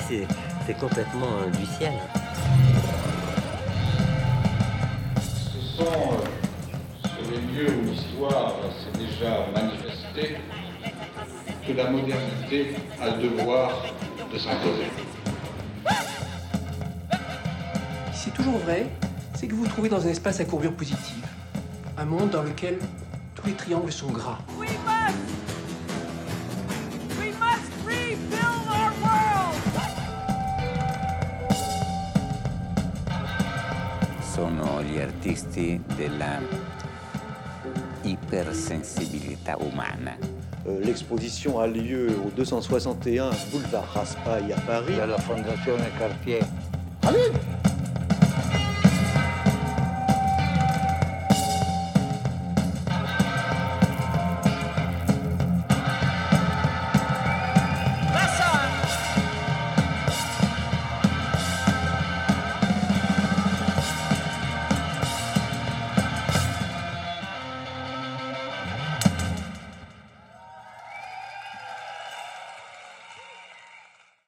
c'est, complètement euh, du ciel. Ce sont euh, sur les lieux où l'histoire s'est déjà manifestée que la modernité a le devoir de s'imposer. C'est toujours vrai, c'est que vous vous trouvez dans un espace à courbure positive. Un monde dans lequel tous les triangles sont gras. Sono gli artisti della ipersensibilità umana. Euh, L'exposition a lieu au 261 boulevard Raspail à Paris. della Fondazione Cartier.